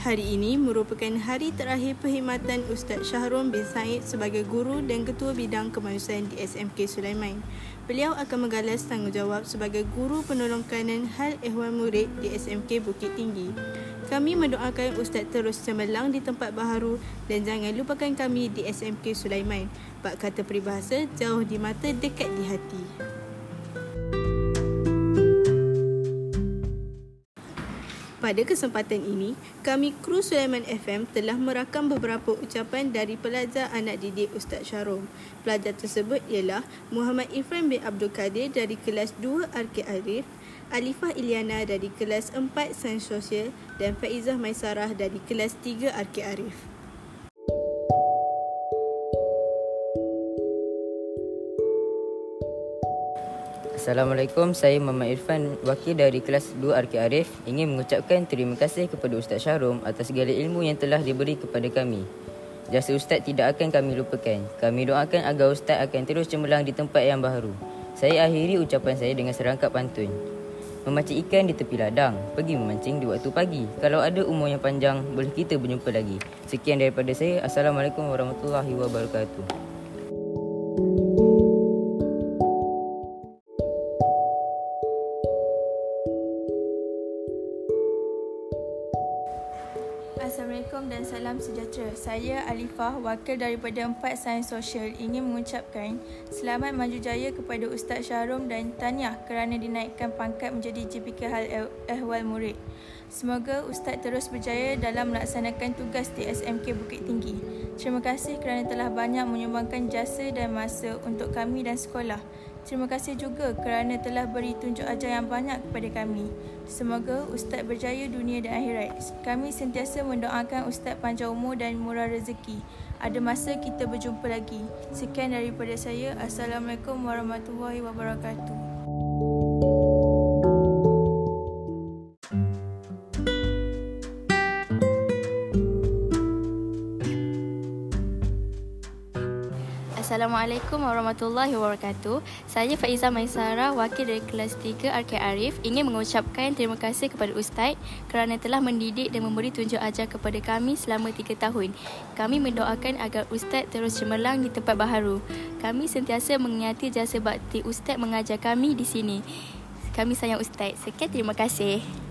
Hari ini merupakan hari terakhir perkhidmatan Ustaz Syahrul bin Said sebagai guru dan ketua bidang kemanusiaan di SMK Sulaiman. Beliau akan menggalas tanggungjawab sebagai guru penolong kanan hal ehwal murid di SMK Bukit Tinggi. Kami mendoakan Ustaz terus cemerlang di tempat baharu dan jangan lupakan kami di SMK Sulaiman. Bak kata peribahasa, jauh di mata, dekat di hati. Pada kesempatan ini, kami kru Sulaiman FM telah merakam beberapa ucapan dari pelajar anak didik Ustaz Syarom. Pelajar tersebut ialah Muhammad Ifran bin Abdul Kadir dari kelas 2 Arki Arif, Alifah Iliana dari kelas 4 Sains Sosial dan Faizah Maisarah dari kelas 3 Arki Arif. Assalamualaikum, saya Muhammad Irfan, wakil dari kelas 2 Arki Arif ingin mengucapkan terima kasih kepada Ustaz Syarum atas segala ilmu yang telah diberi kepada kami. Jasa Ustaz tidak akan kami lupakan. Kami doakan agar Ustaz akan terus cemerlang di tempat yang baru. Saya akhiri ucapan saya dengan serangkap pantun. Memancing ikan di tepi ladang, pergi memancing di waktu pagi. Kalau ada umur yang panjang, boleh kita berjumpa lagi. Sekian daripada saya. Assalamualaikum warahmatullahi wabarakatuh. Assalamualaikum dan salam sejahtera. Saya Alifah, wakil daripada Empat Sains Sosial ingin mengucapkan selamat maju jaya kepada Ustaz Syarum dan tahniah kerana dinaikkan pangkat menjadi JPK Hal eh- Ehwal Murid. Semoga Ustaz terus berjaya dalam melaksanakan tugas di SMK Bukit Tinggi. Terima kasih kerana telah banyak menyumbangkan jasa dan masa untuk kami dan sekolah. Terima kasih juga kerana telah beri tunjuk ajar yang banyak kepada kami. Semoga Ustaz berjaya dunia dan akhirat. Kami sentiasa mendoakan Ustaz panjang umur dan murah rezeki. Ada masa kita berjumpa lagi. Sekian daripada saya. Assalamualaikum warahmatullahi wabarakatuh. Assalamualaikum warahmatullahi wabarakatuh. Saya Faiza Maisara, wakil dari kelas 3 RK Arif, ingin mengucapkan terima kasih kepada Ustaz kerana telah mendidik dan memberi tunjuk ajar kepada kami selama 3 tahun. Kami mendoakan agar Ustaz terus cemerlang di tempat baharu. Kami sentiasa mengingati jasa bakti Ustaz mengajar kami di sini. Kami sayang Ustaz. Sekian terima kasih.